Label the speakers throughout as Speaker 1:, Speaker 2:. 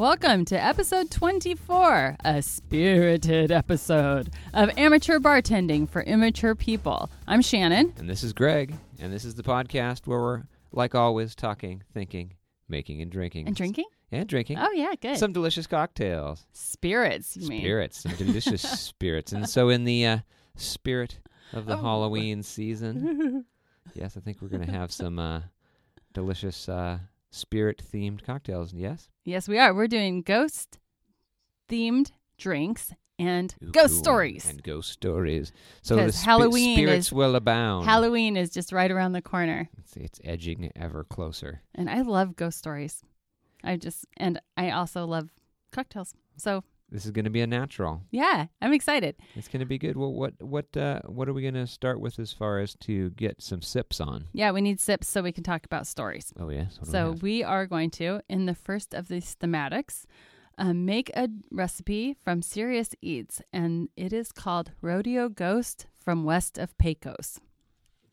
Speaker 1: Welcome to episode 24, a spirited episode of amateur bartending for immature people. I'm Shannon.
Speaker 2: And this is Greg, and this is the podcast where we're, like always, talking, thinking, making, and drinking.
Speaker 1: And drinking?
Speaker 2: And drinking.
Speaker 1: Oh, yeah, good.
Speaker 2: Some delicious cocktails.
Speaker 1: spirits, you mean?
Speaker 2: Spirits. Some delicious spirits. And so, in the uh, spirit of the
Speaker 1: Oh.
Speaker 2: Halloween season, yes, I think we're going to have some uh, delicious uh, spirit themed cocktails. Yes?
Speaker 1: yes, we are. We're doing ghost themed drinks and
Speaker 2: Ooh,
Speaker 1: ghost stories.
Speaker 2: And ghost stories. So, the spi-
Speaker 1: Halloween
Speaker 2: spirits
Speaker 1: is-
Speaker 2: will abound.
Speaker 1: Halloween is just right around the corner.
Speaker 2: It's, it's edging ever closer.
Speaker 1: And I love ghost stories. I just, and I also love cocktails. So,
Speaker 2: This is going to be a natural.
Speaker 1: yeah, I'm excited.
Speaker 2: It's going to be good. Well, what what uh, what are we going to start with as far as to get some sips on?
Speaker 1: Yeah, we need sips so we can talk about stories.
Speaker 2: Oh yes. What do we
Speaker 1: So we are going to, in the first of these thematics, um, make a recipe from Serious Eats, and it is called Rodeo Ghost from West of Pecos.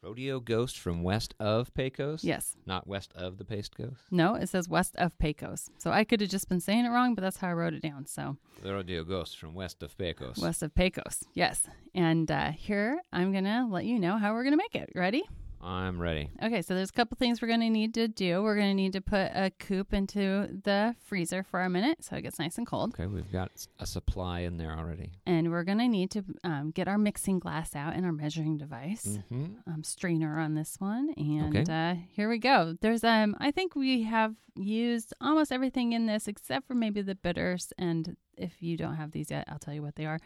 Speaker 2: Rodeo ghost from west of Pecos.
Speaker 1: Yes.
Speaker 2: Not west of the Paste Coast.
Speaker 1: No, it says West of Pecos. So I could have just been saying it wrong, but that's how I wrote it down. So
Speaker 2: The rodeo ghost from west of Pecos.
Speaker 1: West of Pecos. Yes. And uh, here I'm going to let you know how we're going to make it. Ready?
Speaker 2: I'm ready.
Speaker 1: Okay, so there's a couple things we're going to need to do. We're going to need to put a coupe into the freezer for a minute so it gets nice and cold.
Speaker 2: Okay, we've got a supply in there already.
Speaker 1: And we're going to need to um, get our mixing glass out and our measuring device.
Speaker 2: Mm-hmm.
Speaker 1: Um, strainer on this one, and
Speaker 2: Okay.
Speaker 1: uh, here we go. There's um, I think we have used almost everything in this except for maybe the bitters. And if you don't have these yet, I'll tell you what they are.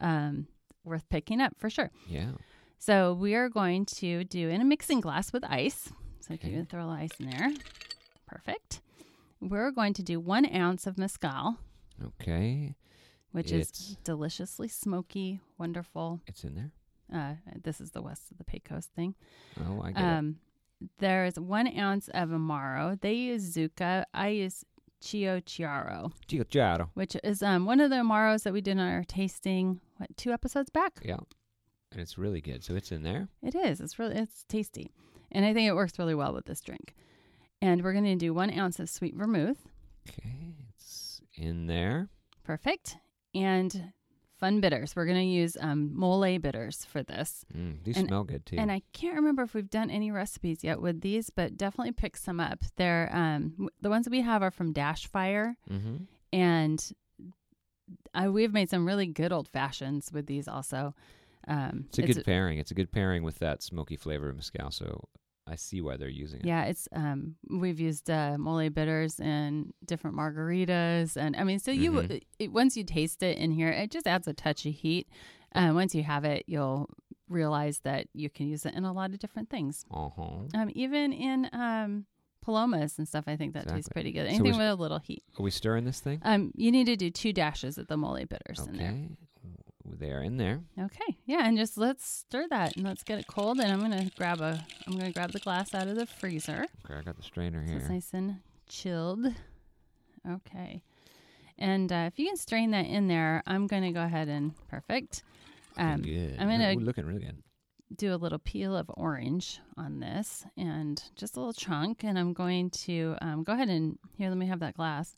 Speaker 1: Um, worth picking up for sure.
Speaker 2: Yeah.
Speaker 1: So we are going to do in a mixing glass with ice. So if
Speaker 2: Okay.
Speaker 1: you throw a little ice in there, perfect. We're going to do one ounce of mezcal,
Speaker 2: Okay.
Speaker 1: which is deliciously smoky, wonderful.
Speaker 2: It's in there.
Speaker 1: Uh, this is the west of the Pecos thing.
Speaker 2: Oh, I get it.
Speaker 1: Um, there's one ounce of Amaro. They use Zucca. I use Chio Chiaro,
Speaker 2: Chico Chiaro.
Speaker 1: which is um one of the Amaros that we did on our tasting what two episodes back.
Speaker 2: Yeah. And it's really good. So it's in there.
Speaker 1: It is. It's really it's tasty, and I think it works really well with this drink. And we're going to do one ounce of sweet vermouth.
Speaker 2: Okay. It's in there.
Speaker 1: Perfect. And fun bitters. We're going to use um, mole bitters for this.
Speaker 2: Mm, these
Speaker 1: And-
Speaker 2: smell good too.
Speaker 1: And I can't remember if we've done any recipes yet with these, but definitely pick some up. They're um, the ones that we have are from Dashfire,
Speaker 2: mm-hmm.
Speaker 1: and I, we've made some really good old fashions with these also. Um,
Speaker 2: It's a good pairing. It's a good pairing with that smoky flavor of mezcal. So I see why they're using it.
Speaker 1: Yeah, it's um we've used uh, mole bitters and different margaritas, and I mean, so you
Speaker 2: Mhm.
Speaker 1: it, once you taste it in here, it just adds a touch of heat. Uh, once you have it, you'll realize that you can use it in a lot of different things.
Speaker 2: Uh-huh.
Speaker 1: Um, even in um palomas and stuff, I think that tastes pretty good. Anything
Speaker 2: is-
Speaker 1: with a little heat.
Speaker 2: Are we stirring this thing?
Speaker 1: Um, you need to do two dashes of the mole bitters in there.
Speaker 2: They are in there.
Speaker 1: Okay, yeah, and just let's stir that and let's get it cold. And I'm gonna grab a I'm gonna grab the glass out of the freezer.
Speaker 2: Okay, I got the strainer
Speaker 1: So it's
Speaker 2: here.
Speaker 1: nice and chilled. Okay. And uh, if you can strain that in there, I'm going to go ahead and perfect. Um,
Speaker 2: good.
Speaker 1: I'm gonna-
Speaker 2: Ooh, looking really good.
Speaker 1: do a little peel of orange on this and just a little chunk. And I'm going to um, go ahead and here, let me have that glass.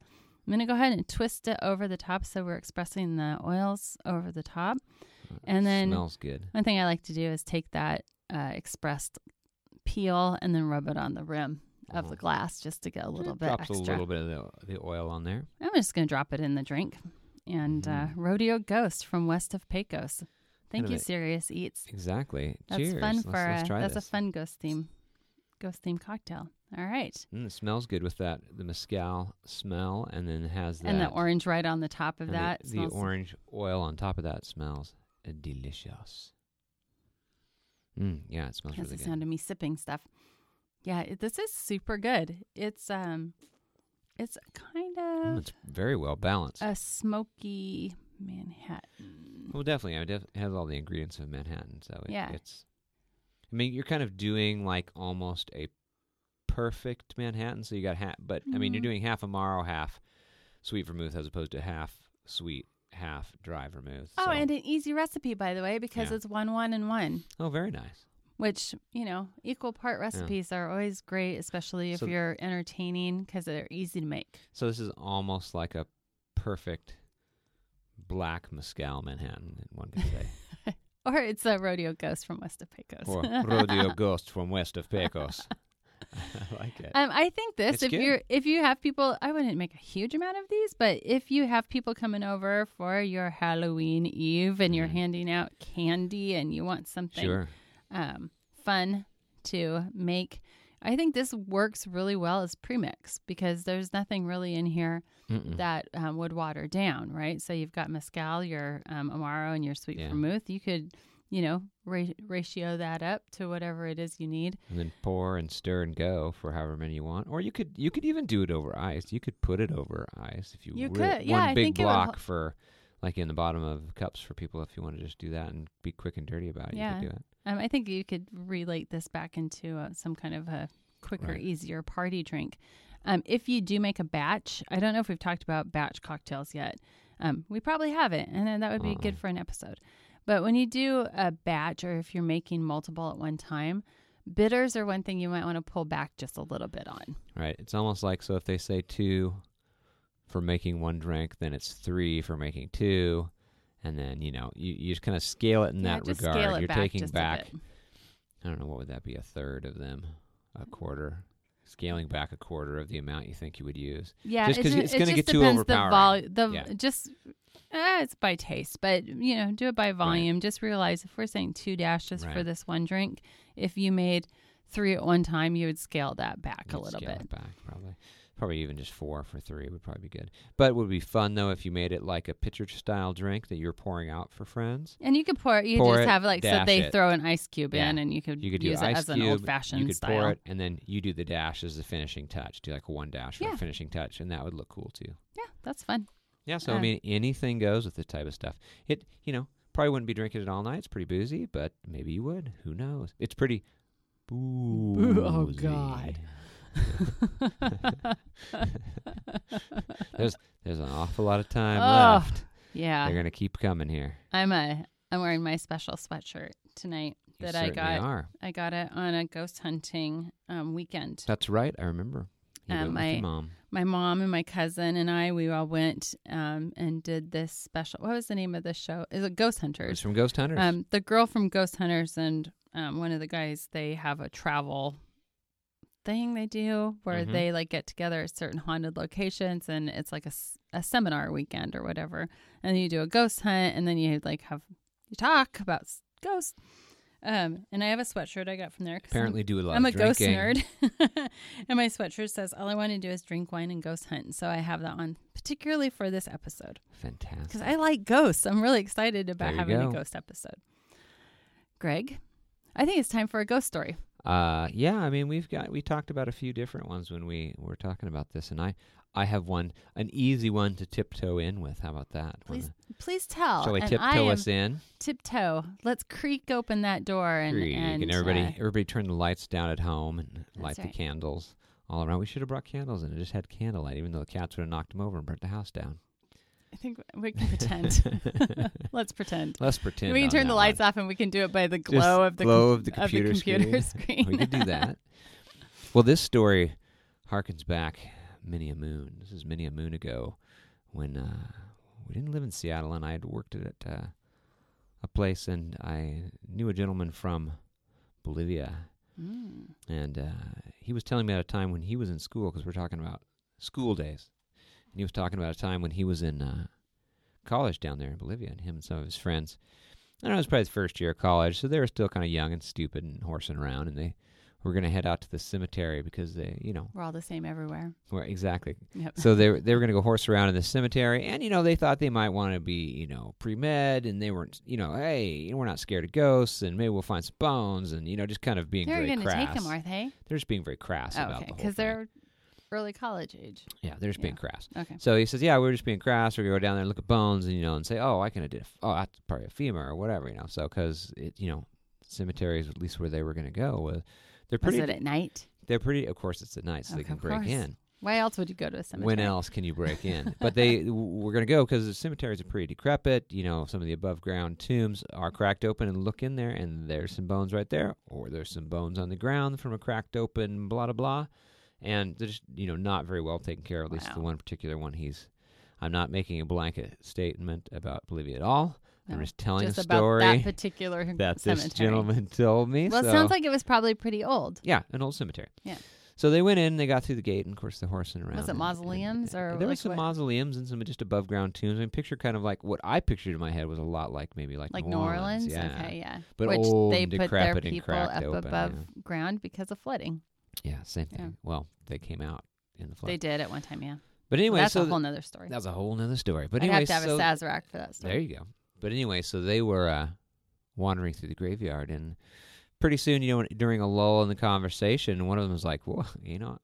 Speaker 1: I'm going to go ahead and twist it over the top so we're expressing the oils over the top. And then
Speaker 2: smells good.
Speaker 1: one thing I like to do is take that uh, expressed peel and then rub it on the rim of
Speaker 2: Uh-huh.
Speaker 1: the glass just to get a little
Speaker 2: It
Speaker 1: bit
Speaker 2: drops
Speaker 1: extra.
Speaker 2: a little bit of the, the oil on there.
Speaker 1: I'm just going to drop it in the drink. And uh,
Speaker 2: Mhm.
Speaker 1: Rodeo Ghost from west of Pecos. Thank you, Serious Eats.
Speaker 2: Exactly.
Speaker 1: That's
Speaker 2: Cheers.
Speaker 1: fun
Speaker 2: let's,
Speaker 1: for
Speaker 2: let's
Speaker 1: a, that's
Speaker 2: this.
Speaker 1: a fun ghost theme, ghost theme cocktail. All right,
Speaker 2: Mm, it smells good with that the mezcal smell, and then has that
Speaker 1: and the orange right on the top of that.
Speaker 2: The, the orange oil on top of that smells uh, delicious. Mm, yeah, it smells
Speaker 1: That's
Speaker 2: really
Speaker 1: the
Speaker 2: good.
Speaker 1: sound of me sipping stuff. Yeah, it, this is super good. It's um, it's kind
Speaker 2: Mm,
Speaker 1: of
Speaker 2: it's very well balanced.
Speaker 1: a smoky Manhattan.
Speaker 2: well, definitely, I mean, it has all the ingredients of Manhattan, so it,
Speaker 1: Yeah.
Speaker 2: it's. I mean, you're kind of doing like almost a perfect Manhattan. So you got half, but I mean, you're
Speaker 1: Mhm.
Speaker 2: doing half Amaro, half sweet vermouth, as opposed to half sweet, half dry vermouth.
Speaker 1: Oh,
Speaker 2: so-
Speaker 1: and an easy recipe, by the way, because
Speaker 2: Yeah.
Speaker 1: it's one, one, and one.
Speaker 2: oh, very nice.
Speaker 1: which you know equal part recipes are always great especially if
Speaker 2: So-
Speaker 1: you're entertaining because they're easy to make
Speaker 2: So this is almost like a perfect black mezcal Manhattan, one could say,
Speaker 1: or it's a rodeo ghost from west of pecos
Speaker 2: or rodeo ghost from west of Pecos. I like it.
Speaker 1: Um, I think this
Speaker 2: It's
Speaker 1: if you're if you have people, I wouldn't make a huge amount of these, but if you have people coming over for your Halloween Eve and you're
Speaker 2: Mhm.
Speaker 1: handing out candy and you want something
Speaker 2: Sure.
Speaker 1: um, fun to make, I think this works really well as premix because there's nothing really in here
Speaker 2: Mm-mm.
Speaker 1: that um, would water down, right? So you've got mezcal, your um, amaro, and your sweet
Speaker 2: Yeah.
Speaker 1: vermouth. You could, you know, ra- ratio that up to whatever it is you need.
Speaker 2: and then pour and stir and go for however many you want. Or you could you could even do it over ice. You could put it over ice if you,
Speaker 1: You
Speaker 2: really-
Speaker 1: could, yeah,
Speaker 2: one
Speaker 1: I
Speaker 2: big
Speaker 1: think it would
Speaker 2: block
Speaker 1: hel-
Speaker 2: for like in the bottom of cups for people if you want to just do that and be quick and dirty about it.
Speaker 1: Yeah.
Speaker 2: You could do it.
Speaker 1: Um, I think you could relate this back into uh, some kind of a quicker,
Speaker 2: Right.
Speaker 1: easier party drink. Um, if you do make a batch, I don't know if we've talked about batch cocktails yet. Um, we probably haven't, and then that would be
Speaker 2: Uh-uh.
Speaker 1: good for an episode. But when you do a batch, or if you're making multiple at one time, bitters are one thing you might want to pull back just a little bit on.
Speaker 2: Right. It's almost like so if they say two for making one drink, then it's three for making two. And then, you know, you, you just kind of scale it in
Speaker 1: Yeah,
Speaker 2: that regard. You're
Speaker 1: back
Speaker 2: taking back. I don't know what would that be, a third of them, a quarter. Scaling back a quarter of the amount you think you would use.
Speaker 1: Yeah,
Speaker 2: just
Speaker 1: because
Speaker 2: it's
Speaker 1: it
Speaker 2: gonna get too
Speaker 1: depends the
Speaker 2: overpowering.
Speaker 1: The
Speaker 2: Yeah.
Speaker 1: just uh, it's by taste, but you know, do it by volume. Just realize if we're saying two dashes for this one drink, if you made three at one time, you would scale that back a
Speaker 2: You'd
Speaker 1: little
Speaker 2: scale
Speaker 1: bit.
Speaker 2: it back, probably. Probably even just four for three would probably be good. But it would be fun though if you made it like a pitcher style drink that you're pouring out for friends.
Speaker 1: And you could pour. it. You
Speaker 2: Pour
Speaker 1: just
Speaker 2: it,
Speaker 1: have like so they
Speaker 2: it.
Speaker 1: throw an ice cube
Speaker 2: Yeah.
Speaker 1: in, and you could
Speaker 2: You could
Speaker 1: use it as
Speaker 2: cube.
Speaker 1: an old fashioned
Speaker 2: you could
Speaker 1: style.
Speaker 2: pour it, and then you do the dash as the finishing touch. Do like a one dash for
Speaker 1: Yeah.
Speaker 2: a finishing touch, and that would look cool too.
Speaker 1: Yeah, that's fun.
Speaker 2: Yeah, so I
Speaker 1: Uh,
Speaker 2: mean, anything goes with this type of stuff. It, you know, probably wouldn't be drinking it all night. It's pretty boozy, but maybe you would. Who knows? It's pretty boozy.
Speaker 1: oh, God.
Speaker 2: There's there's an awful lot of time
Speaker 1: Oh,
Speaker 2: left.
Speaker 1: yeah,
Speaker 2: They're gonna keep coming here.
Speaker 1: I'm a. I'm wearing my special sweatshirt tonight
Speaker 2: You
Speaker 1: that I got.
Speaker 2: Are.
Speaker 1: I got it on a ghost hunting um, weekend.
Speaker 2: That's right. I remember.
Speaker 1: Um, my-
Speaker 2: mom.
Speaker 1: my mom and my cousin and I, we all went um, and did this special. What was the name of this show? Is it Ghost Hunters?
Speaker 2: It's from Ghost Hunters.
Speaker 1: Um, the girl from Ghost Hunters and um, one of the guys, they have a travel thing they do where
Speaker 2: Mhm.
Speaker 1: they like get together at certain haunted locations and it's like a seminar weekend or whatever. And you do a ghost hunt and then you like have you talk about ghosts. Um, and I have a sweatshirt I got from there. 'cause I'm-
Speaker 2: Apparently, do a lot.
Speaker 1: I'm a ghost nerd. and my sweatshirt says, All I want to do is drink wine and ghost hunt. So I have that on, particularly for this episode.
Speaker 2: Fantastic.
Speaker 1: Because I like ghosts. I'm really excited about having
Speaker 2: go.
Speaker 1: a ghost episode. Greg, I think it's time for a ghost story.
Speaker 2: Uh, yeah, I mean, we've got we talked about a few different ones when we were talking about this, and I I have one an easy one to tiptoe in with. How about that?
Speaker 1: Please
Speaker 2: Wanna-
Speaker 1: Please tell.
Speaker 2: shall we tiptoe us in?
Speaker 1: tiptoe. Let's creak open that door and,
Speaker 2: Creak,
Speaker 1: and,
Speaker 2: and everybody
Speaker 1: uh,
Speaker 2: everybody turn the lights down at home and light the candles all around. We should have brought candles and it just had candlelight, even though the cats would have knocked them over and burnt the house down.
Speaker 1: I think we can pretend. Let's pretend.
Speaker 2: Let's pretend.
Speaker 1: we can turn the lights
Speaker 2: one.
Speaker 1: off and we can do it by the
Speaker 2: Just
Speaker 1: glow of the
Speaker 2: glow
Speaker 1: com-
Speaker 2: of the computer,
Speaker 1: computer
Speaker 2: screen.
Speaker 1: screen.
Speaker 2: we could do that. Well, this story harkens back many a moon. This is many a moon ago when uh, we didn't live in Seattle, and I had worked at uh, a place, and I knew a gentleman from Bolivia,
Speaker 1: Mm.
Speaker 2: and uh, he was telling me at a time when he was in school, because we're talking about school days, and he was talking about a time when he was in uh, college down there in Bolivia, and him and some of his friends. I don't know, it was probably his first year of college, so they were still kind of young and stupid and horsing around, and they were going to head out to the cemetery because they, you know,
Speaker 1: We're all the same everywhere.
Speaker 2: were exactly.
Speaker 1: Yep.
Speaker 2: So they were, they were going to go horse around in the cemetery, and you know they thought they might want to be you know pre med, and they weren't you know hey you know, we're not scared of ghosts, and maybe we'll find some bones, and you know just kind of being
Speaker 1: They're
Speaker 2: very
Speaker 1: going to
Speaker 2: crass.
Speaker 1: take them, are they?
Speaker 2: They're just being very crass
Speaker 1: Oh,
Speaker 2: about
Speaker 1: okay. Because they're early college age.
Speaker 2: yeah they're just being crass.
Speaker 1: Okay.
Speaker 2: So he says, "Yeah, we are just being crass. We're gonna go down there and look at bones, and you know, and say, oh, I can identify. Oh, that's probably a femur or whatever, you know. So because it, you know, cemeteries, at least where they were gonna go, was they're
Speaker 1: Was
Speaker 2: pretty.
Speaker 1: it at night?
Speaker 2: they're pretty. Of course, it's at night, so they can break
Speaker 1: course.
Speaker 2: in.
Speaker 1: Why else would you go to a cemetery?
Speaker 2: when else can you break in? but they we're going to go because the cemeteries are pretty decrepit. You know, some of the above ground tombs are cracked open, and look in there, and there's some bones right there, or there's some bones on the ground from a cracked open blah blah blah, and they're just you know not very well taken care of. At least the one particular one. He's I'm not making a blanket statement about Bolivia at all. I'm just telling
Speaker 1: Just
Speaker 2: a
Speaker 1: about
Speaker 2: story
Speaker 1: that particular
Speaker 2: that
Speaker 1: cemetery.
Speaker 2: this gentleman told me.
Speaker 1: Well, it sounds like it was probably pretty old.
Speaker 2: yeah, an old cemetery.
Speaker 1: Yeah.
Speaker 2: So they went in, they got through the gate, and of course the horsing around.
Speaker 1: Was it
Speaker 2: and-
Speaker 1: mausoleums
Speaker 2: and-
Speaker 1: or
Speaker 2: there
Speaker 1: like
Speaker 2: was some
Speaker 1: what?
Speaker 2: mausoleums and some just above ground tombs. I mean, picture kind of like what I pictured in my head was a lot like maybe like,
Speaker 1: Like
Speaker 2: New
Speaker 1: New Orleans?
Speaker 2: Yeah.
Speaker 1: Okay, yeah.
Speaker 2: But
Speaker 1: Which
Speaker 2: old
Speaker 1: they
Speaker 2: and
Speaker 1: put their
Speaker 2: and
Speaker 1: people up
Speaker 2: open,
Speaker 1: above
Speaker 2: yeah.
Speaker 1: ground because of flooding.
Speaker 2: Yeah, same
Speaker 1: Yeah.
Speaker 2: thing. Well, they came out in the flood.
Speaker 1: They did at one time, yeah.
Speaker 2: but anyway,
Speaker 1: that's
Speaker 2: so
Speaker 1: a whole nother story.
Speaker 2: that's a whole nother story. But
Speaker 1: I'd
Speaker 2: anyway,
Speaker 1: have to have
Speaker 2: so
Speaker 1: a Sazerac for that story.
Speaker 2: there you go. But anyway, so they were uh, wandering through the graveyard, and pretty soon, you know, during a lull in the conversation, one of them was like, "Well, you know,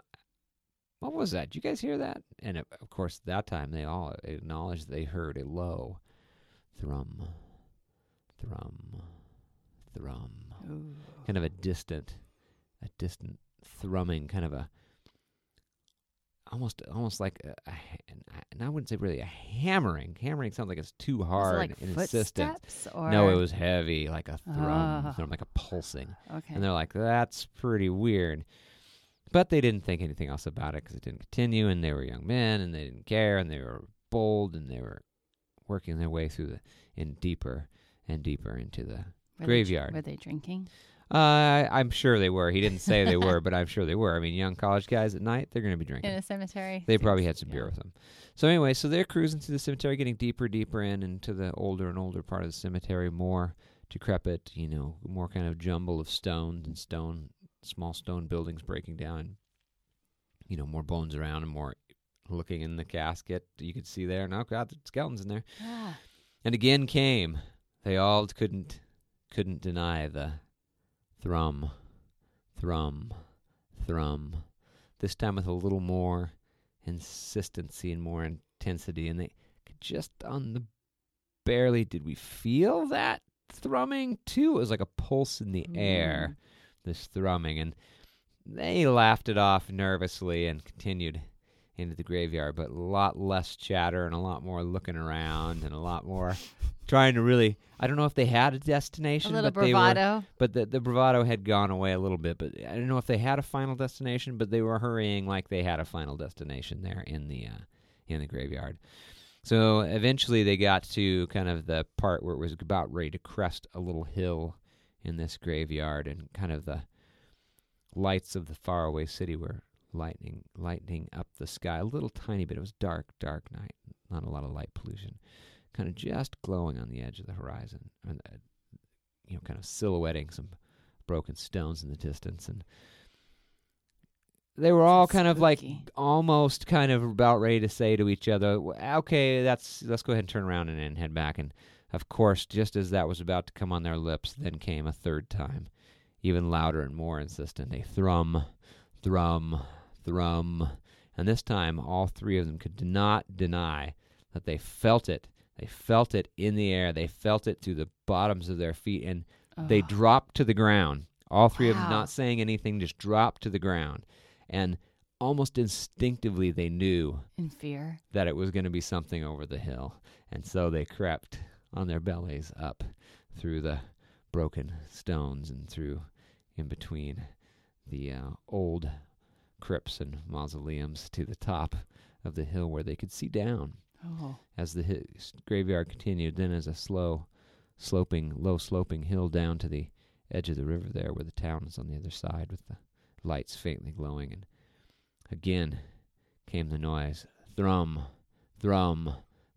Speaker 2: what was that? Did you guys hear that?" And of of course, that time they all acknowledged they heard a low thrum, thrum, thrum,
Speaker 1: Ooh.
Speaker 2: kind of a distant, a distant thrumming, kind of a almost almost like a, a and I wouldn't say really a hammering. Hammering sounds like it's too hard
Speaker 1: like
Speaker 2: and insistent. No, it was heavy, like a thrum,
Speaker 1: Ah.
Speaker 2: thrum, like a pulsing.
Speaker 1: okay.
Speaker 2: And they're like, that's pretty weird. But they didn't think anything else about it because it didn't continue, and they were young men, and they didn't care, and they were bold, and they were working their way through the in deeper and deeper into the.
Speaker 1: Were they
Speaker 2: graveyard.
Speaker 1: were they drinking?
Speaker 2: Uh, I'm sure they were. He didn't say they were, but I'm sure they were. I mean, young college guys at night, they're going to be drinking.
Speaker 1: In a cemetery?
Speaker 2: They probably had some
Speaker 1: yeah.
Speaker 2: beer with them. So anyway, so they're cruising through the cemetery, getting deeper, deeper in into the older and older part of the cemetery, more decrepit, you know, more kind of jumble of stones and stone, small stone buildings breaking down, and you know, more bones around and more looking in the casket. You could see there, and oh god, the skeletons in there.
Speaker 1: Ah,
Speaker 2: And again came. They all couldn't couldn't deny the thrum, thrum, thrum. This time with a little more insistency and more intensity, and they could just on the barely did we feel that thrumming too. It was like a pulse in the mm-hmm. air, this thrumming, and they laughed it off nervously and continued into the graveyard, but a lot less chatter and a lot more looking around and a lot more trying to really. I don't know if they had a
Speaker 1: A
Speaker 2: destination,
Speaker 1: little
Speaker 2: but they were.
Speaker 1: bravado.
Speaker 2: But the the bravado had gone away a little bit. But I don't know if they had a final destination, but they were hurrying like they had a final destination there in the uh, in the graveyard. So eventually they got to kind of the part where it was about ready to crest a little hill in this graveyard, and kind of the lights of the faraway city were lightning lightening up the sky a little tiny bit. It was dark, dark night, not a lot of light pollution, kind of just glowing on the edge of the horizon, and uh, you know, kind of silhouetting some broken stones in the distance, and they were all kind of like
Speaker 1: Spooky.
Speaker 2: almost kind of about ready to say to each other, "Okay, that's let's go ahead and turn around and, and head back." And of course, just as that was about to come on their lips, then came a third time, even louder and more insistent, a thrum, thrum, thrum, and this time all three of them could not deny that they felt it. They felt it in the air. They felt it through the bottoms of their feet, and they dropped to the ground. All three of them, not saying anything, just dropped to the ground. And almost instinctively, they knew
Speaker 1: in fear.
Speaker 2: that it was going to be something over the hill. And so they crept on their bellies up through the broken stones and through in between the uh, old crypts and mausoleums to the top of the hill where they could see down
Speaker 1: Oh,
Speaker 2: as the graveyard continued, then as a slow, sloping, low sloping hill down to the edge of the river there where the town is on the other side with the lights faintly glowing. And again came the noise thrum, thrum,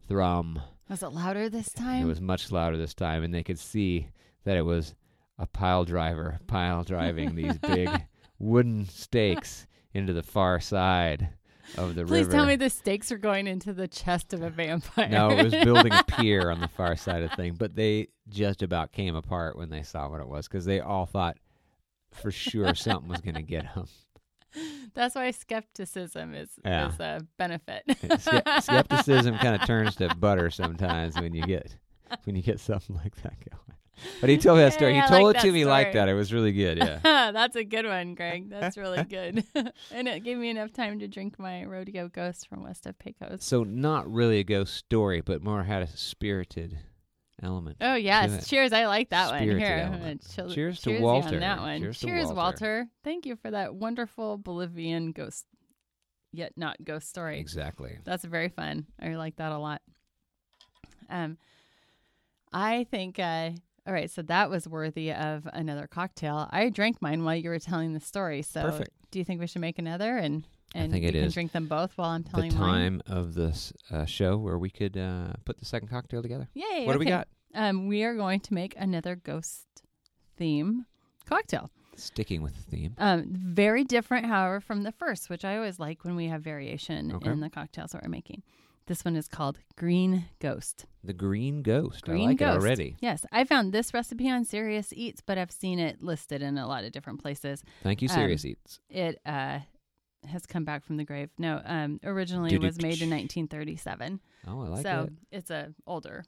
Speaker 2: thrum.
Speaker 1: was it louder this time?
Speaker 2: It was much louder this time, and they could see that it was a pile driver pile driving these big wooden stakes into the far side of the
Speaker 1: Please
Speaker 2: river.
Speaker 1: tell me the stakes are going into the chest of a vampire.
Speaker 2: No, it was building a pier on the far side of the thing, but they just about came apart when they saw what it was because they all thought for sure something was going to get them.
Speaker 1: That's why skepticism is
Speaker 2: Yeah.
Speaker 1: is a benefit.
Speaker 2: Ske- skepticism kind of turns to butter sometimes when you get when you get something like that going. But he told me that story.
Speaker 1: Hey,
Speaker 2: he told
Speaker 1: like
Speaker 2: it to me like that. It was really good. Yeah.
Speaker 1: That's a good one, Greg. That's really good. and it gave me enough time to drink my rodeo ghost from West of Pecos.
Speaker 2: so not really a ghost story, but more had a spirited element.
Speaker 1: Oh yes, cheers! I like that one.
Speaker 2: Spirited
Speaker 1: Here,
Speaker 2: element.
Speaker 1: gonna chill-
Speaker 2: Cheers to
Speaker 1: cheers you
Speaker 2: Walter.
Speaker 1: on that one.
Speaker 2: Cheers to
Speaker 1: Cheers,
Speaker 2: Walter.
Speaker 1: Walter. Thank you for that wonderful Bolivian ghost, yet not ghost story.
Speaker 2: Exactly.
Speaker 1: That's very fun. I like that a lot. Um, I think. Uh, all right, so that was worthy of another cocktail. I drank mine while you were telling the story. So,
Speaker 2: Perfect.
Speaker 1: do you think we should make another and and
Speaker 2: think
Speaker 1: we
Speaker 2: it
Speaker 1: can
Speaker 2: is
Speaker 1: drink them both while I'm
Speaker 2: The
Speaker 1: telling mine?
Speaker 2: time of this uh, show where we could uh, put the second cocktail together.
Speaker 1: Yay!
Speaker 2: What do we got?
Speaker 1: Um, we are going to make another ghost theme cocktail.
Speaker 2: Sticking with the theme.
Speaker 1: Um, very different, however, from the first, which I always like when we have variation
Speaker 2: Okay.
Speaker 1: in the cocktails that we're making. This one is called Green Ghost.
Speaker 2: The Green Ghost.
Speaker 1: Green
Speaker 2: I like
Speaker 1: Ghost.
Speaker 2: it already.
Speaker 1: Yes, I found this recipe on Serious Eats, but I've seen it listed in a lot of different places.
Speaker 2: Thank you,
Speaker 1: Um,
Speaker 2: Serious Eats.
Speaker 1: It uh, has come back from the grave. No, um, originally it was made in 1937,
Speaker 2: Oh, I like
Speaker 1: so
Speaker 2: it.
Speaker 1: So it's a older,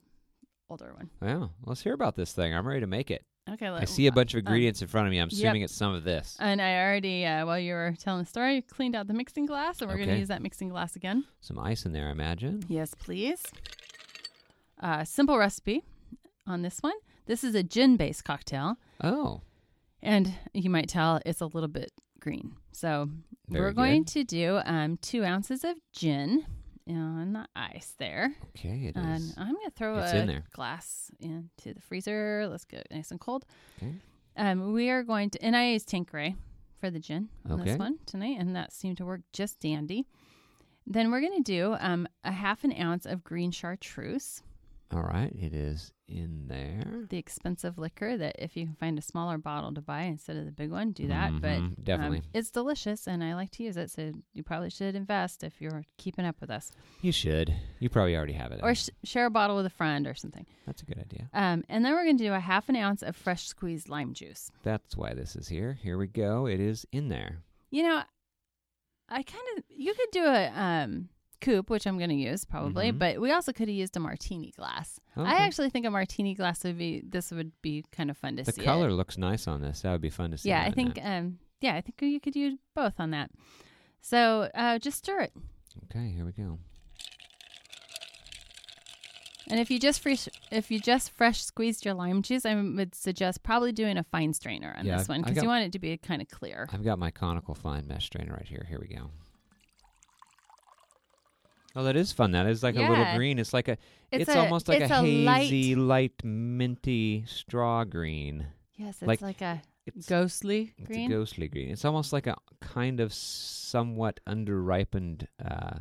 Speaker 1: older one.
Speaker 2: Well, let's hear about this thing. I'm ready to make it.
Speaker 1: Okay,
Speaker 2: I see a bunch of
Speaker 1: um,
Speaker 2: ingredients in front of me. I'm
Speaker 1: yep.
Speaker 2: assuming it's some of this.
Speaker 1: And I already, uh, while you were telling the story, cleaned out the mixing glass, and we're going to use that mixing glass again.
Speaker 2: Some ice in there, I imagine.
Speaker 1: Yes, please. Uh, simple recipe on this one. This is a gin based cocktail,
Speaker 2: Oh,
Speaker 1: and you might tell it's a little bit green. So
Speaker 2: Very
Speaker 1: we're going
Speaker 2: good.
Speaker 1: to do um, two ounces of gin on the ice there.
Speaker 2: okay, it
Speaker 1: And
Speaker 2: is.
Speaker 1: I'm going to throw
Speaker 2: It's
Speaker 1: a
Speaker 2: in there.
Speaker 1: glass into the freezer. Let's get it nice and cold.
Speaker 2: Okay.
Speaker 1: Um, we are going to, and I use Tanqueray for the gin on
Speaker 2: Okay.
Speaker 1: this one tonight, and that seemed to work just dandy. Then we're going to do um, a half an ounce of green chartreuse,
Speaker 2: All right, it is in there.
Speaker 1: the expensive liquor that if you can find a smaller bottle to buy instead of the big one, do that. But
Speaker 2: Mhm, definitely.
Speaker 1: um, it's delicious, and I like to use it. So you probably should invest if you're keeping up with us,
Speaker 2: You should. You probably already have it.
Speaker 1: or sh- share a bottle with a friend or something.
Speaker 2: That's a good idea.
Speaker 1: Um, and then we're going to do a half an ounce of fresh squeezed lime juice.
Speaker 2: That's why this is here. Here we go. It is in there.
Speaker 1: You know, I kind of you could do a um coupe, which I'm going to use probably,
Speaker 2: Mhm.
Speaker 1: but we also could have used a martini glass.
Speaker 2: Okay.
Speaker 1: I actually think a martini glass would be this would be kind of fun to
Speaker 2: the
Speaker 1: see.
Speaker 2: The color
Speaker 1: it.
Speaker 2: looks nice on this. That would be fun to see.
Speaker 1: yeah, I think um yeah, I think you could use both on that. So uh, just stir it,
Speaker 2: Okay, here we go.
Speaker 1: and if you just fresh if you just fresh squeezed your lime juice, I would suggest probably doing a fine strainer on
Speaker 2: Yeah,
Speaker 1: this
Speaker 2: I've-
Speaker 1: one because you want it to be kind of clear.
Speaker 2: I've got my conical fine mesh strainer right here. Here we go. Oh, that is fun. That is like a little green. It's like a. It's,
Speaker 1: a-
Speaker 2: almost like
Speaker 1: it's
Speaker 2: a,
Speaker 1: light-
Speaker 2: hazy, light, minty straw green.
Speaker 1: Yes, it's
Speaker 2: like-
Speaker 1: like, a
Speaker 2: It's,
Speaker 1: ghostly
Speaker 2: it's
Speaker 1: green.
Speaker 2: a ghostly green. It's almost like a kind of somewhat underripened uh,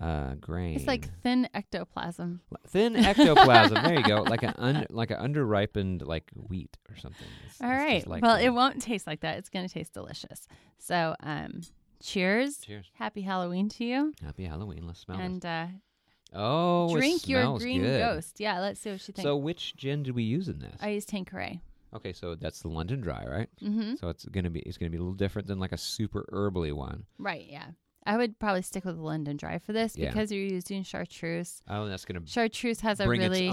Speaker 2: uh, grain.
Speaker 1: It's like thin ectoplasm.
Speaker 2: thin ectoplasm. there you go. Like an un, like an underripened like wheat or something. It's-
Speaker 1: All
Speaker 2: it's
Speaker 1: right.
Speaker 2: like
Speaker 1: well,
Speaker 2: that.
Speaker 1: it won't taste like that. It's going to taste delicious. So, um, cheers.
Speaker 2: Cheers.
Speaker 1: Happy Halloween to you.
Speaker 2: Happy Halloween. Let's smell
Speaker 1: and uh.
Speaker 2: Oh, it
Speaker 1: drink your green
Speaker 2: good.
Speaker 1: ghost. Yeah, let's see what she thinks.
Speaker 2: So, which gin did we use in this?
Speaker 1: I use Tanqueray.
Speaker 2: okay, so that's the London Dry, right?
Speaker 1: Mm-hmm.
Speaker 2: So it's gonna be it's gonna be a little different than like a super herbally one.
Speaker 1: Right. Yeah. I would probably stick with the London Dry for this
Speaker 2: Yeah.
Speaker 1: because you're using chartreuse.
Speaker 2: Oh, that's gonna
Speaker 1: Chartreuse has a really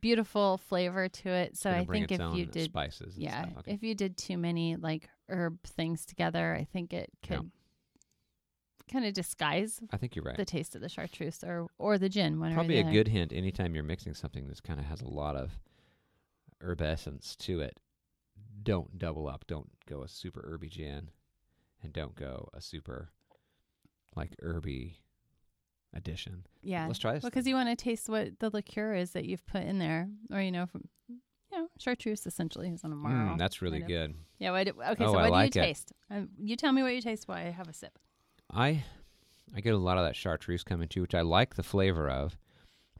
Speaker 1: beautiful flavor to it. So I think if you did,
Speaker 2: spices. and
Speaker 1: yeah,
Speaker 2: stuff. Okay.
Speaker 1: if you did too many like herb things together, I think it
Speaker 2: Yeah.
Speaker 1: Kind of disguise
Speaker 2: I think you're right.
Speaker 1: the taste of the chartreuse or or the gin. One
Speaker 2: Probably a
Speaker 1: other.
Speaker 2: good hint anytime you're mixing something that kind of has a lot of herb essence to it. Don't double up. Don't go a super herby gin, and don't go a super like herby addition.
Speaker 1: Yeah.
Speaker 2: Let's try this.
Speaker 1: Because you want to taste what the liqueur is that you've put in there, or you know, from you know, chartreuse essentially is on a marl.
Speaker 2: Mm, that's really good.
Speaker 1: yeah. What, do- okay.
Speaker 2: Oh,
Speaker 1: so
Speaker 2: I
Speaker 1: what
Speaker 2: like
Speaker 1: do
Speaker 2: it.
Speaker 1: you taste? Um, you tell me what you taste while I have a sip.
Speaker 2: I I get a lot of that chartreuse coming too, which I like the flavor of.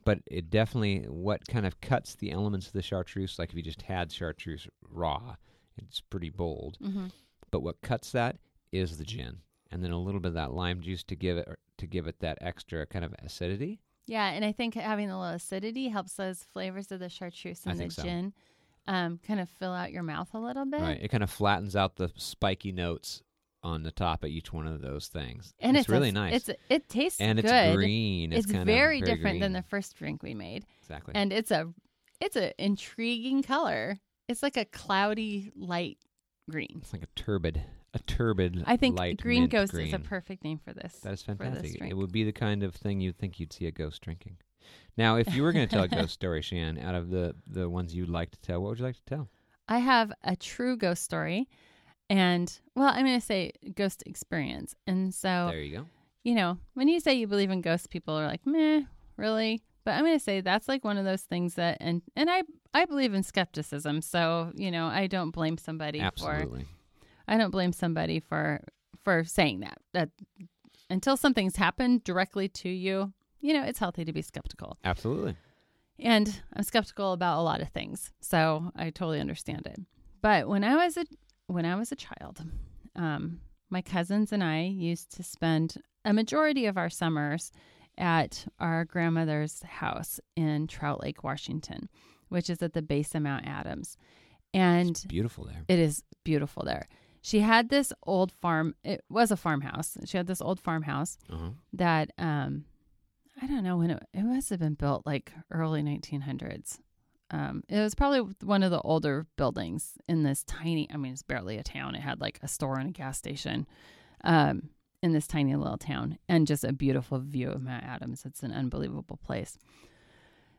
Speaker 2: But it definitely what kind of cuts the elements of the chartreuse. Like if you just had chartreuse raw, it's pretty bold.
Speaker 1: Mm-hmm.
Speaker 2: But what cuts that is the gin, and then a little bit of that lime juice to give it to give it that extra kind of acidity.
Speaker 1: Yeah, and I think having a little acidity helps those flavors of the chartreuse and the
Speaker 2: so.
Speaker 1: gin um, kind of fill out your mouth a little bit.
Speaker 2: Right. It kind of flattens out the spiky notes on the top of each one of those things.
Speaker 1: And
Speaker 2: it's,
Speaker 1: it's,
Speaker 2: really nice.
Speaker 1: It's it tastes
Speaker 2: and it's green.
Speaker 1: It's,
Speaker 2: kind of
Speaker 1: very different than the first drink we made,
Speaker 2: exactly.
Speaker 1: and it's a it's an intriguing color. It's like a cloudy light green.
Speaker 2: It's like a turbid, a turbid.
Speaker 1: I think
Speaker 2: light
Speaker 1: green ghost
Speaker 2: green.
Speaker 1: is a perfect name for this.
Speaker 2: That is fantastic. It would be the kind of thing you'd think you'd see a ghost drinking. Now, if you were going to tell a ghost story, Shan, out of the the ones you'd like to tell, what would you like to tell?
Speaker 1: I have a true ghost story, and well, I'm going to say ghost experience. And so,
Speaker 2: There you go.
Speaker 1: you know, when you say you believe in ghosts, people are like, "Meh, really?" But I'm going to say that's like one of those things that, and and I I believe in skepticism, so you know, I don't blame somebody for I don't blame somebody for for saying that. That until something's happened directly to you, you know, it's healthy to be skeptical.
Speaker 2: Absolutely.
Speaker 1: And I'm skeptical about a lot of things, so I totally understand it. But when I was a when I was a child, um, my cousins and I used to spend a majority of our summers at our grandmother's house in Trout Lake, Washington, which is at the base of Mount Adams. And
Speaker 2: It's beautiful there.
Speaker 1: it is beautiful there. She had this old farm. It was a farmhouse. She had this old farmhouse
Speaker 2: Uh-huh.
Speaker 1: that um, I don't know when it, it must have been built like early 1900s. Um, it was probably one of the older buildings in this tiny. I mean, it's barely a town. It had like a store and a gas station um, in this tiny little town, and just a beautiful view of Mount Adams. It's an unbelievable place.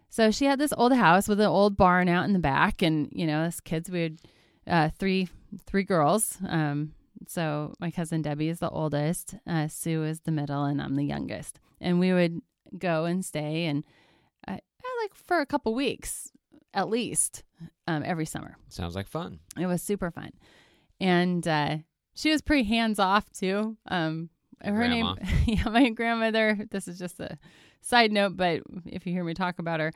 Speaker 1: So she had this old house with an old barn out in the back, and you know, as kids, we had uh, three three girls. Um, so my cousin Debbie is the oldest, uh, Sue is the middle, and I'm the youngest. And we would go and stay, and uh, like for a couple weeks at least, um, every summer.
Speaker 2: Sounds like fun.
Speaker 1: It was super fun, and uh, she was pretty hands off too. Um, her
Speaker 2: Grandma.
Speaker 1: name, yeah, my grandmother. This is just a side note, but if you hear me talk about her,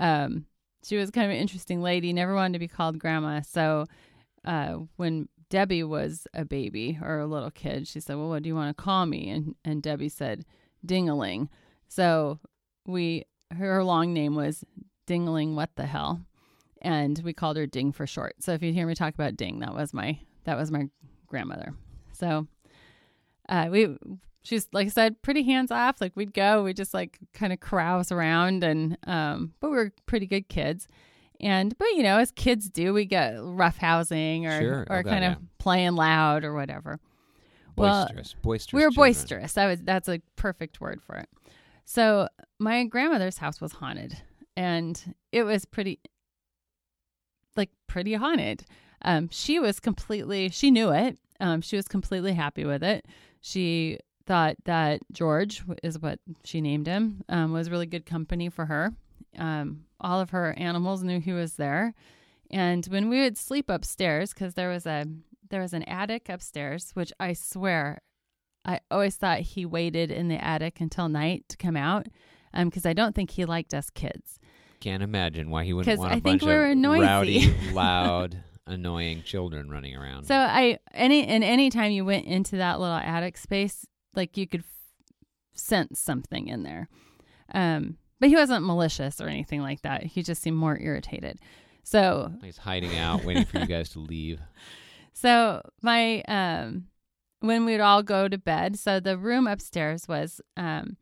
Speaker 1: um, she was kind of an interesting lady. Never wanted to be called grandma, so uh, when Debbie was a baby or a little kid, she said, "Well, what do you want to call me?" And and Debbie said, "Dingaling." So we her long name was Dingling. What the hell? And we called her Ding for short. So if you hear me talk about Ding, that was my that was my grandmother. So uh, we she's like I said, pretty hands off. Like we'd go, we just like kind of carouse around, and um, but we were pretty good kids. And but you know, as kids do, we get rough housing or
Speaker 2: Sure.
Speaker 1: or
Speaker 2: Oh, God,
Speaker 1: kind of
Speaker 2: yeah.
Speaker 1: playing loud or whatever. Well,
Speaker 2: Boisterous. boisterous.
Speaker 1: we were
Speaker 2: children.
Speaker 1: boisterous. That was that's a perfect word for it. So my grandmother's house was haunted, and it was pretty, like pretty haunted. Um, she was completely. She knew it. Um, she was completely happy with it. She thought that George is what she named him um, was really good company for her. Um, all of her animals knew he was there, and when we would sleep upstairs, because there was a there was an attic upstairs, which I swear I always thought he waited in the attic until night to come out because I don't think he liked us kids.
Speaker 2: Can't imagine why he wouldn't want a
Speaker 1: I think
Speaker 2: bunch
Speaker 1: we were
Speaker 2: of
Speaker 1: noisy.
Speaker 2: rowdy, loud, annoying children running around.
Speaker 1: So I any and any time you went into that little attic space, like you could f- sense something in there. Um, but he wasn't malicious or anything like that. He just seemed more irritated. So
Speaker 2: He's hiding out, waiting for you guys to leave.
Speaker 1: So my um when we'd all go to bed, so the room upstairs was um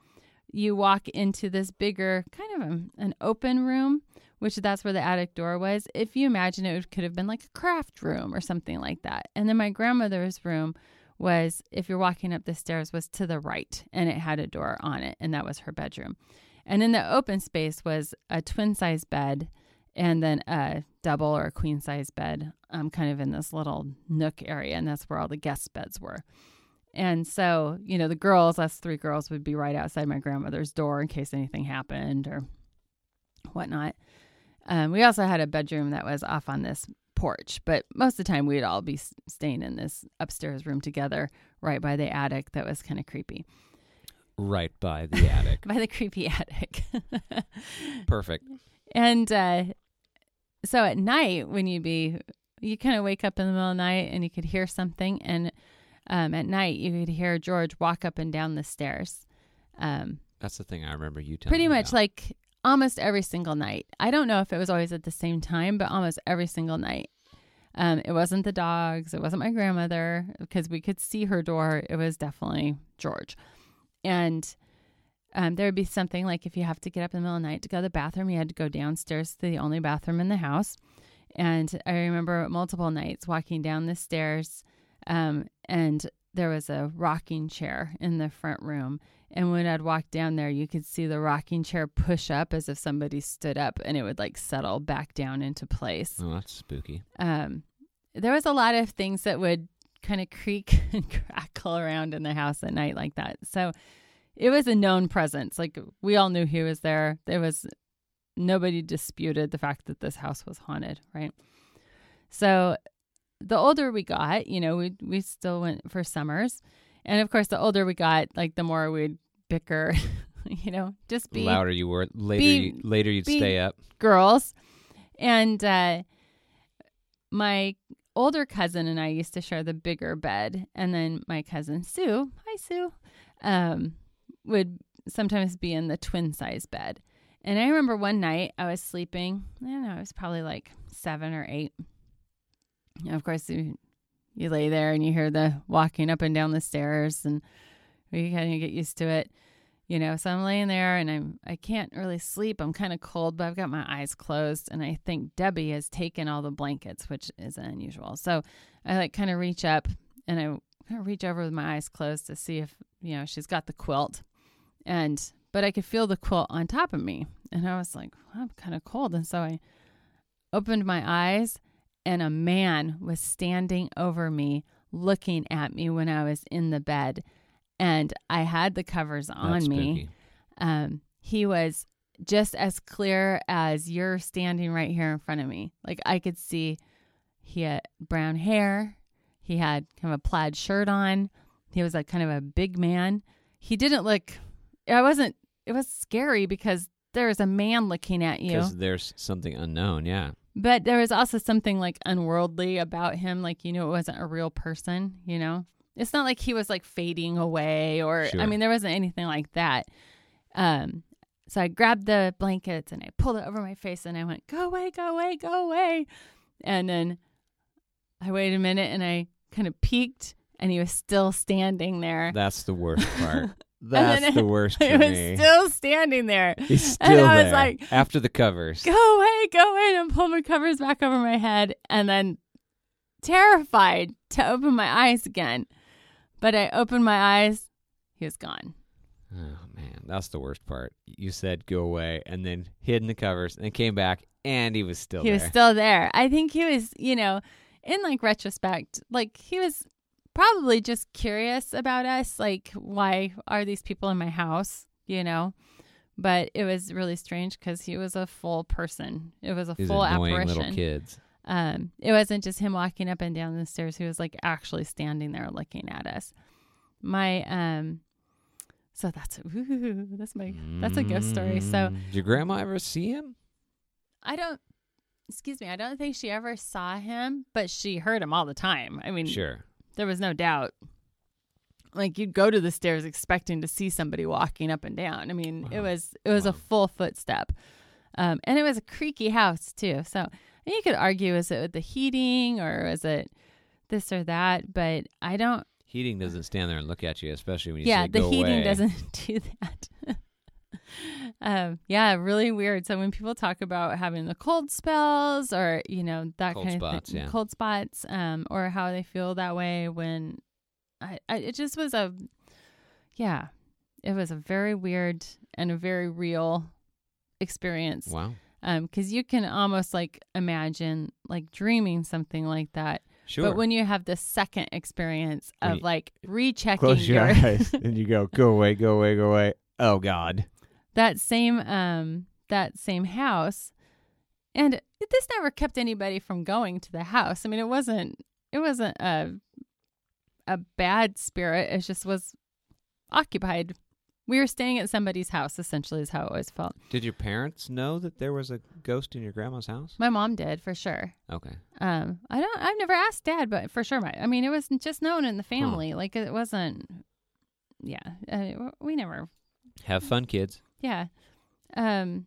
Speaker 1: you walk into this bigger kind of a, an open room, which that's where the attic door was. If you imagine it, it could have been like a craft room or something like that. And then my grandmother's room was if you're walking up the stairs was to the right and it had a door on it and that was her bedroom. And in the open space was a twin size bed and then a double or a queen size bed, um, kind of in this little nook area, and that's where all the guest beds were. And so, you know, the girls, us three girls, would be right outside my grandmother's door in case anything happened or whatnot. Um, we also had a bedroom that was off on this porch, but most of the time we'd all be staying in this upstairs room together, right by the attic. That was kind of creepy,
Speaker 2: Right by the attic.
Speaker 1: by the creepy attic.
Speaker 2: Perfect.
Speaker 1: And uh, so at night, when you'd be, you kind of wake up in the middle of the night and you could hear something. And um, at night, you could hear George walk up and down the stairs. Um,
Speaker 2: That's the thing I remember you telling
Speaker 1: pretty much
Speaker 2: about.
Speaker 1: like almost every single night. I don't know if it was always at the same time, but almost every single night. Um, it wasn't the dogs. It wasn't my grandmother because we could see her door. It was definitely George. And um, there would be something like if you have to get up in the middle of the night to go to the bathroom, you had to go downstairs to the only bathroom in the house. And I remember multiple nights walking down the stairs, um, and there was a rocking chair in the front room. And when I'd walk down there, you could see the rocking chair push up as if somebody stood up and it would like settle back down into place.
Speaker 2: Oh, that's spooky.
Speaker 1: Um, there was a lot of things that would kind of creak and crackle around in the house at night like that. So it was a known presence. Like we all knew he was there. There was nobody disputed the fact that this house was haunted, right? So the older we got, you know, we we still went for summers. And of course the older we got, like the more we'd bicker, you know, just be
Speaker 2: louder you were. Later,
Speaker 1: be-
Speaker 2: you, later you'd stay up.
Speaker 1: girls. And uh, my older cousin and I used to share the bigger bed. And then my cousin Sue, hi Sue, um, would sometimes be in the twin size bed. And I remember one night I was sleeping, I don't know, I was probably like seven or eight. Of course, you, you lay there and you hear the walking up and down the stairs, and you kind of get used to it you know? So i'm laying there and i'm i can't really sleep. I'm kind of cold but i've got my eyes closed and i think debbie has taken all the blankets which is unusual. So i like kind of reach up and i kind of reach over with my eyes closed to see if you know she's got the quilt and but i could feel the quilt on top of me and i was like well, i'm kind of cold. And so i opened my eyes and a man was standing over me looking at me when i was in the bed and i had the covers on
Speaker 2: That's
Speaker 1: me um, he was just as clear as you're standing right here in front of me. Like I could see he had brown hair. He had kind of a plaid shirt on. He was like kind of a big man. He didn't look, I wasn't, it was scary because there's a man looking at you.
Speaker 2: Because there's something unknown. Yeah.
Speaker 1: But there was also something like unworldly about him. Like, you know, it wasn't a real person, you know? It's not like he was like fading away or, I mean, there wasn't anything like that. Um, so I grabbed the blankets and I pulled it over my face and I went, go away, go away, go away. And then I waited a minute and I kind of peeked and he was still standing there.
Speaker 2: That's the worst part.
Speaker 1: And
Speaker 2: That's
Speaker 1: then
Speaker 2: the worst
Speaker 1: He
Speaker 2: for
Speaker 1: was
Speaker 2: me.
Speaker 1: still standing there.
Speaker 2: He's
Speaker 1: and
Speaker 2: still
Speaker 1: I was
Speaker 2: there
Speaker 1: like,
Speaker 2: after the covers.
Speaker 1: go away, go away, and pull my covers back over my head, and then terrified to open my eyes again. But I opened my eyes, he was gone.
Speaker 2: Oh man, that's the worst part. You said go away, and then hid in the covers, and came back, and he was still
Speaker 1: he
Speaker 2: there.
Speaker 1: was still there. I think he was, you know, in like retrospect, like he was probably just curious about us, like why are these people in my house, you know? But it was really strange because he was a full person. It was a
Speaker 2: These
Speaker 1: full apparition.
Speaker 2: little kids.
Speaker 1: Um, it wasn't just him walking up and down the stairs. He was like actually standing there looking at us. My um, so that's ooh, that's my that's a ghost story. So
Speaker 2: Mm. Did your grandma ever see him?
Speaker 1: I don't, excuse me, I don't think she ever saw him, but she heard him all the time. I mean,
Speaker 2: Sure.
Speaker 1: There was no doubt. Like you'd go to the stairs expecting to see somebody walking up and down. I mean, it was it was a full footstep, um, and it was a creaky house too. So you could argue is it with the heating or is it this or that? But I don't.
Speaker 2: Heating doesn't stand there and look at you, especially when you
Speaker 1: yeah,
Speaker 2: say
Speaker 1: the heating
Speaker 2: away.
Speaker 1: doesn't do that. um, yeah, really weird. So when people talk about having the cold spells or you know that
Speaker 2: Cold
Speaker 1: kind
Speaker 2: spots,
Speaker 1: of thing,
Speaker 2: yeah.
Speaker 1: cold spots, um, or how they feel that way when, I, I it just was a, yeah, it was a very weird and a very real experience.
Speaker 2: Wow.
Speaker 1: Um, because you can almost like imagine like dreaming something like that.
Speaker 2: Sure.
Speaker 1: But when you have the second experience of like rechecking
Speaker 2: Close your
Speaker 1: your
Speaker 2: eyes and you go, go away, go away, go away. Oh God.
Speaker 1: That same um that same house. And this never kept anybody from going to the house. I mean it wasn't it wasn't a a bad spirit. It just was occupied. We were staying at somebody's house essentially is how it always felt.
Speaker 2: Did your parents know that there was a ghost in your grandma's house?
Speaker 1: my mom did for sure.
Speaker 2: Okay.
Speaker 1: um i don't i've never asked dad but for sure my i mean it was just known in the family. Like it wasn't yeah uh, we never
Speaker 2: Have fun, kids.
Speaker 1: Yeah. Um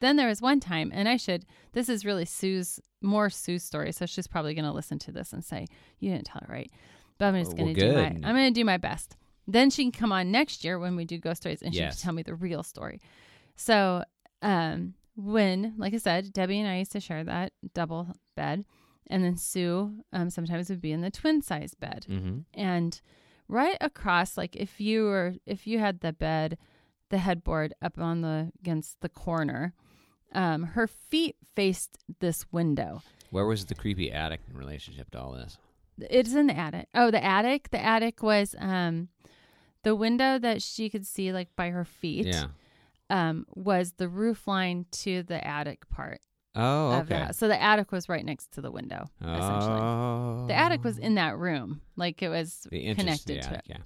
Speaker 1: then there was one time and I should this is really Sue's more Sue's story, so she's probably gonna listen to this and say, You didn't tell it right. But I'm just
Speaker 2: Oh,
Speaker 1: gonna
Speaker 2: well,
Speaker 1: do my. I'm gonna do my best. Then she can come on next year when we do ghost stories and she can tell me the real story. So, um, when, like I said, Debbie and I used to share that double bed, and then Sue um, sometimes would be in the twin size bed.
Speaker 2: Mm-hmm.
Speaker 1: And right across, like if you were, if you had the bed, the headboard up on the against the corner, um, her feet faced this window.
Speaker 2: Where was the creepy attic in relationship to all this?
Speaker 1: It's in the attic. Oh, the attic. The attic was um, the window that she could see like by her feet.
Speaker 2: Yeah.
Speaker 1: Um, was the roof line to the attic part
Speaker 2: Oh,
Speaker 1: of the
Speaker 2: okay.
Speaker 1: house. So the attic was right next to the window. essentially,
Speaker 2: Oh.
Speaker 1: the attic was in that room, like it was connected to
Speaker 2: attic, Yeah.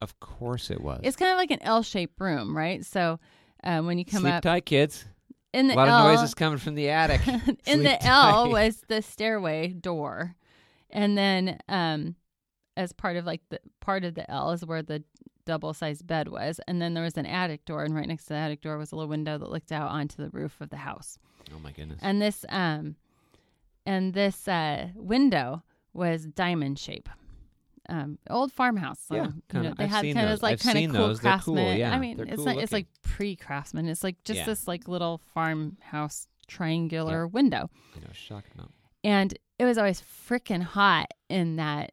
Speaker 2: Of course it was.
Speaker 1: It's kind of like an L-shaped room, right? So um, when you come
Speaker 2: Sleep
Speaker 1: up
Speaker 2: tight, kids.
Speaker 1: in the
Speaker 2: A lot
Speaker 1: L,
Speaker 2: of noises coming from the attic.
Speaker 1: in
Speaker 2: Sleep
Speaker 1: the L was the stairway door, and then um, as part of like the part of the L is where the double-sized bed was, and then there was an attic door, and right next to the attic door was a little window that looked out onto the roof of the house.
Speaker 2: Oh my goodness.
Speaker 1: And this um, and this uh, window was diamond shape. Um, old farmhouse. So,
Speaker 2: Yeah,
Speaker 1: you know, they
Speaker 2: I've
Speaker 1: had kind
Speaker 2: those.
Speaker 1: of like kind of cool
Speaker 2: those. They're cool,
Speaker 1: craftsman.
Speaker 2: yeah.
Speaker 1: I mean,
Speaker 2: They're
Speaker 1: it's
Speaker 2: cool
Speaker 1: like it's like pre craftsman. It's like just
Speaker 2: Yeah.
Speaker 1: this like little farmhouse triangular window,
Speaker 2: I know, shocking amount.
Speaker 1: and it was always freaking hot in that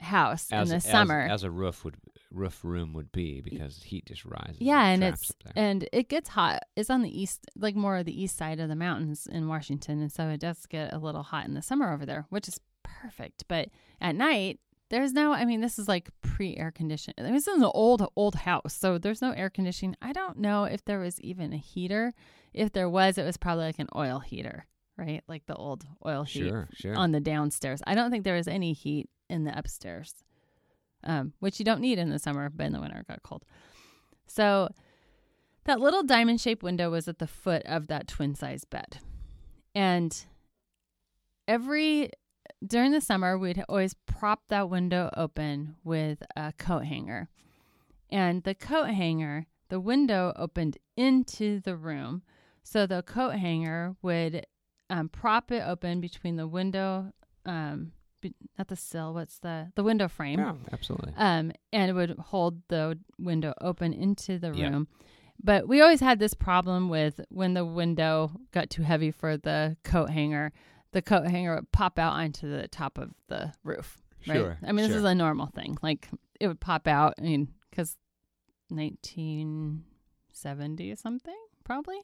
Speaker 1: house
Speaker 2: As,
Speaker 1: in the
Speaker 2: as-
Speaker 1: summer.
Speaker 2: as a roof would roof room would be because heat just rises.
Speaker 1: yeah, and
Speaker 2: traps
Speaker 1: it's and it gets hot. It's on the east, like more of the east side of the mountains in Washington, and so it does get a little hot in the summer over there, which is perfect. But at night, there's no. I mean, this is like pre air conditioning. I mean, this is an old old house, so there's no air conditioning. I don't know if there was even a heater. If there was, it was probably like an oil heater, right? Like the old oil heat
Speaker 2: sure, sure.
Speaker 1: on the downstairs. I don't think there was any heat in the upstairs, um, which you don't need in the summer, but in the winter it got cold. So that little diamond shaped window was at the foot of that twin size bed. And every during the summer, we'd always prop that window open with a coat hanger. And the coat hanger, the window opened into the room. So the coat hanger would um, prop it open between the window, um, be, not the sill, what's the, the window frame.
Speaker 2: yeah, absolutely.
Speaker 1: Um, and it would hold the window open into the room. But we always had this problem with when the window got too heavy for the coat hanger, the coat hanger would pop out onto the top of the roof. Right?
Speaker 2: Sure.
Speaker 1: I mean, this
Speaker 2: sure.
Speaker 1: is a normal thing. Like it would pop out. I mean, because 1970 something, probably.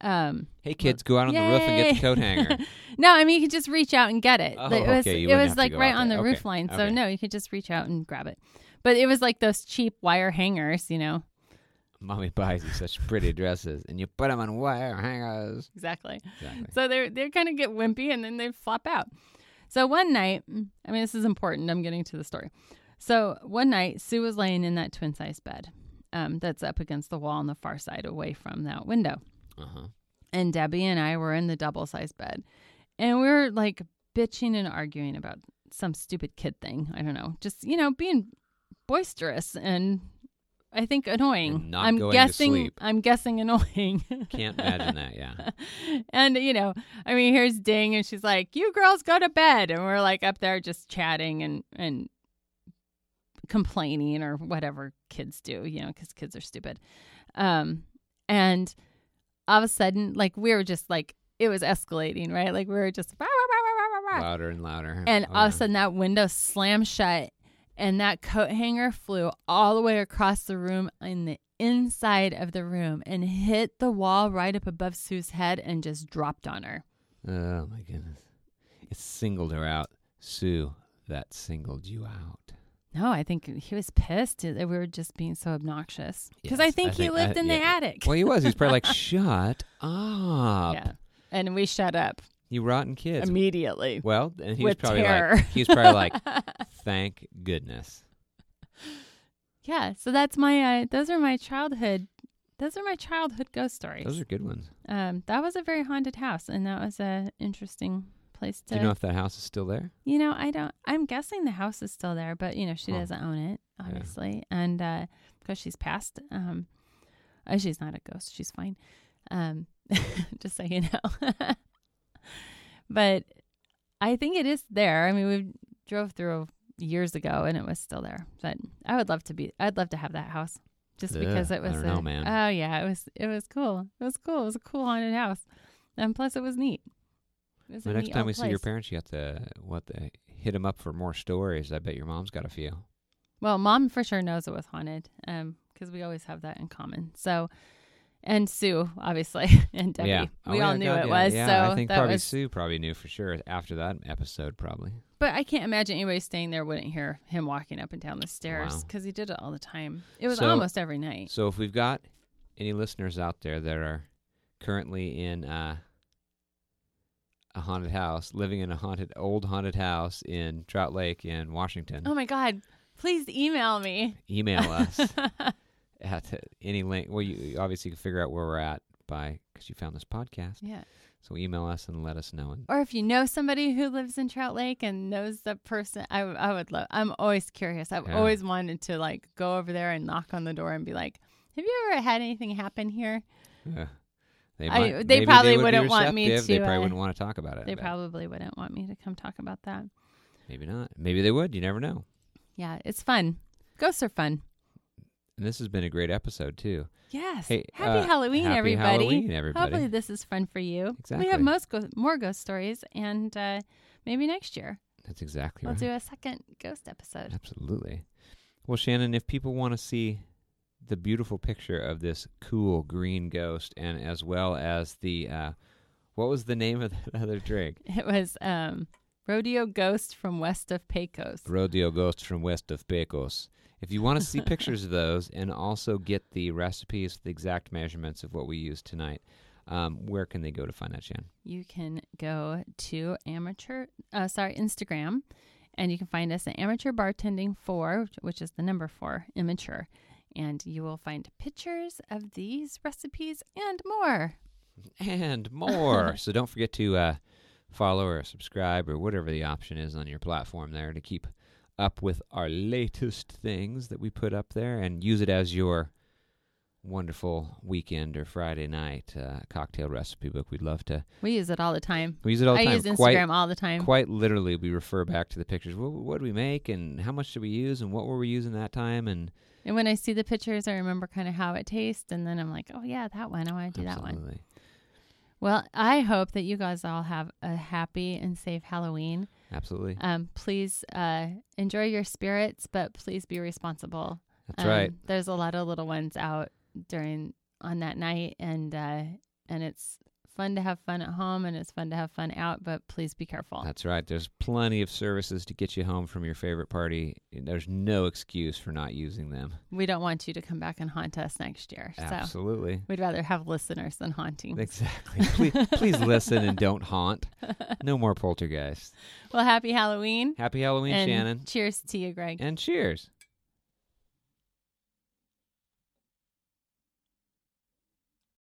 Speaker 1: Um,
Speaker 2: Hey kids, go out on the roof and get the coat hanger.
Speaker 1: no, I mean you could just reach out and get it.
Speaker 2: Oh,
Speaker 1: it was
Speaker 2: okay,
Speaker 1: it was like right on the
Speaker 2: there.
Speaker 1: roof line. So
Speaker 2: okay.
Speaker 1: no, you could just reach out and grab it. But it was like those cheap wire hangers, you know.
Speaker 2: Mommy buys you such pretty dresses, and you put them on wire hangers.
Speaker 1: Exactly.
Speaker 2: Exactly.
Speaker 1: So they they kind of get wimpy and then they flop out. So one night, I mean this is important. I'm getting to the story. So one night, Sue was laying in that twin size bed, um, that's up against the wall on the far side, away from that window.
Speaker 2: Uh huh.
Speaker 1: and Debbie and I were in the double size bed. And we were like bitching and arguing about some stupid kid thing. I don't know. Just, you know, being boisterous and I think annoying. I'm
Speaker 2: going to
Speaker 1: guessing
Speaker 2: sleep.
Speaker 1: I'm guessing annoying.
Speaker 2: Can't imagine that. Yeah.
Speaker 1: and you know, I mean, here's Ding and she's like, "You girls go to bed." And we're like up there just chatting and and complaining or whatever kids do, you know, cuz kids are stupid. Um and all of a sudden, like we were just like it was escalating, right? Like we were just "Rah, rah, rah, rah, rah, rah."
Speaker 2: Louder and louder.
Speaker 1: and
Speaker 2: Oh,
Speaker 1: all of a sudden that window slammed shut and that coat hanger flew all the way across the room in the inside of the room and hit the wall right up above Sue's head and just dropped on her.
Speaker 2: Oh my goodness. It singled her out. Sue, that singled you out.
Speaker 1: No, I think he was pissed that we were just being so obnoxious. Because I
Speaker 2: Yes,
Speaker 1: think
Speaker 2: I
Speaker 1: he
Speaker 2: think-
Speaker 1: lived
Speaker 2: I-
Speaker 1: in the attic.
Speaker 2: Well, he was. He was probably like, "Shut up,
Speaker 1: yeah. And we shut up
Speaker 2: you rotten kids."
Speaker 1: immediately.
Speaker 2: well, and he was probably
Speaker 1: terror.
Speaker 2: like, he was probably like, "Thank goodness."
Speaker 1: yeah, so that's my uh, those are my childhood those are my childhood ghost stories.
Speaker 2: Those are good ones.
Speaker 1: um that was a very haunted house and that was a interesting place to
Speaker 2: Do you know if that house is still there?
Speaker 1: You know, I don't. I'm guessing the house is still there, but you know, she
Speaker 2: Huh.
Speaker 1: doesn't own it,
Speaker 2: Yeah.
Speaker 1: obviously, and uh, because she's passed, um, uh, she's not a ghost. She's fine. Um, just so you know. but I think it is there. I mean, we drove through, years ago, and it was still there. But I would love to be. I'd love to have that house, just because it was.
Speaker 2: I don't
Speaker 1: a-
Speaker 2: know, man.
Speaker 1: Oh yeah, it was. It was cool. It was cool. It was a cool haunted house, and plus it was neat. It was
Speaker 2: The
Speaker 1: a
Speaker 2: next time we see your parents, you have to what the hit them up for more stories. I bet your mom's got a few.
Speaker 1: Well, mom for sure knows it was haunted, um, because we always have that in common. So, and Sue, obviously, and Debbie,
Speaker 2: yeah,
Speaker 1: we
Speaker 2: Oh,
Speaker 1: all
Speaker 2: yeah,
Speaker 1: knew
Speaker 2: God,
Speaker 1: it
Speaker 2: yeah,
Speaker 1: was.
Speaker 2: Yeah,
Speaker 1: so
Speaker 2: I think
Speaker 1: that
Speaker 2: probably
Speaker 1: was.
Speaker 2: Sue probably knew for sure after that episode. Probably.
Speaker 1: But I can't imagine anybody staying there wouldn't hear him walking up and down the stairs
Speaker 2: Wow.
Speaker 1: because he did it all the time. It was
Speaker 2: So-
Speaker 1: almost every night.
Speaker 2: So if we've got any listeners out there that are currently in uh, a haunted house, living in a haunted old haunted house in Trout Lake in Washington,
Speaker 1: Oh my God! Please email me.
Speaker 2: email us at any link. Well, you obviously can figure out where we're at by because you found this podcast.
Speaker 1: yeah.
Speaker 2: So email us and let us know.
Speaker 1: Or if you know somebody who lives in Trout Lake and knows the person, I, I would love. I'm always curious. I've
Speaker 2: Yeah.
Speaker 1: always wanted to like go over there and knock on the door and be like, "Have you ever had anything happen here?"
Speaker 2: uh, they,
Speaker 1: I- they probably
Speaker 2: would
Speaker 1: wouldn't want me
Speaker 2: receptive. They
Speaker 1: to,
Speaker 2: probably
Speaker 1: uh,
Speaker 2: wouldn't want to talk about it.
Speaker 1: They probably wouldn't want me to come talk about that.
Speaker 2: maybe not. Maybe they would. You never know.
Speaker 1: Yeah, it's fun. Ghosts are fun.
Speaker 2: And this has been a great episode too.
Speaker 1: Yes.
Speaker 2: Hey,
Speaker 1: happy
Speaker 2: uh,
Speaker 1: Halloween,
Speaker 2: happy
Speaker 1: everybody.
Speaker 2: Halloween, everybody.
Speaker 1: Hopefully, this is fun for you.
Speaker 2: Exactly.
Speaker 1: We have most go- more ghost stories, and uh, maybe next year
Speaker 2: That's exactly right.
Speaker 1: we'll do a second ghost episode.
Speaker 2: Absolutely. Well, Shannon, if people want to see the beautiful picture of this cool green ghost, and as well as the uh, what was the name of that other drink?
Speaker 1: It was um, Rodeo Ghost from west of Pecos.
Speaker 2: Rodeo Ghost from west of Pecos. If you want to see pictures of those and also get the recipes, the exact measurements of what we used tonight, um, where can they go to find that, Shannon?
Speaker 1: You can go to amateur, uh, sorry, Instagram, and you can find us at Amateur Bartending Four, which- which is the number four, immature, and you will find pictures of these recipes and more.
Speaker 2: and more. so don't forget to uh, follow or subscribe or whatever the option is on your platform there to keep up with our latest things that we put up there and use it as your wonderful weekend or Friday night uh, cocktail recipe book. We'd love to.
Speaker 1: We use it all the time.
Speaker 2: We use it all the
Speaker 1: I
Speaker 2: time.
Speaker 1: use Instagram
Speaker 2: Quite,
Speaker 1: all the time.
Speaker 2: quite literally, we refer back to the pictures. What, what do we make and how much did we use and what were we using that time? And
Speaker 1: And when I see the pictures, I remember kind of how it tastes, and then I'm like, oh yeah, that one. I want to do that one.
Speaker 2: absolutely.
Speaker 1: Well, I hope that you guys all have a happy and safe Halloween.
Speaker 2: Absolutely.
Speaker 1: Um, please uh, enjoy your spirits, but please be responsible.
Speaker 2: That's
Speaker 1: Um,
Speaker 2: right.
Speaker 1: There's a lot of little ones out during on that night, and uh, and it's fun to have fun at home, and it's fun to have fun out. But please be careful.
Speaker 2: That's right. There's plenty of services to get you home from your favorite party. There's no excuse for not using them.
Speaker 1: we don't want you to come back and haunt us next year. So
Speaker 2: Absolutely.
Speaker 1: we'd rather have listeners than haunting.
Speaker 2: Exactly. please, please listen and don't haunt. No more poltergeists.
Speaker 1: Well, happy Halloween.
Speaker 2: Happy Halloween,
Speaker 1: and
Speaker 2: Shannon.
Speaker 1: Cheers to you, Greg.
Speaker 2: And cheers.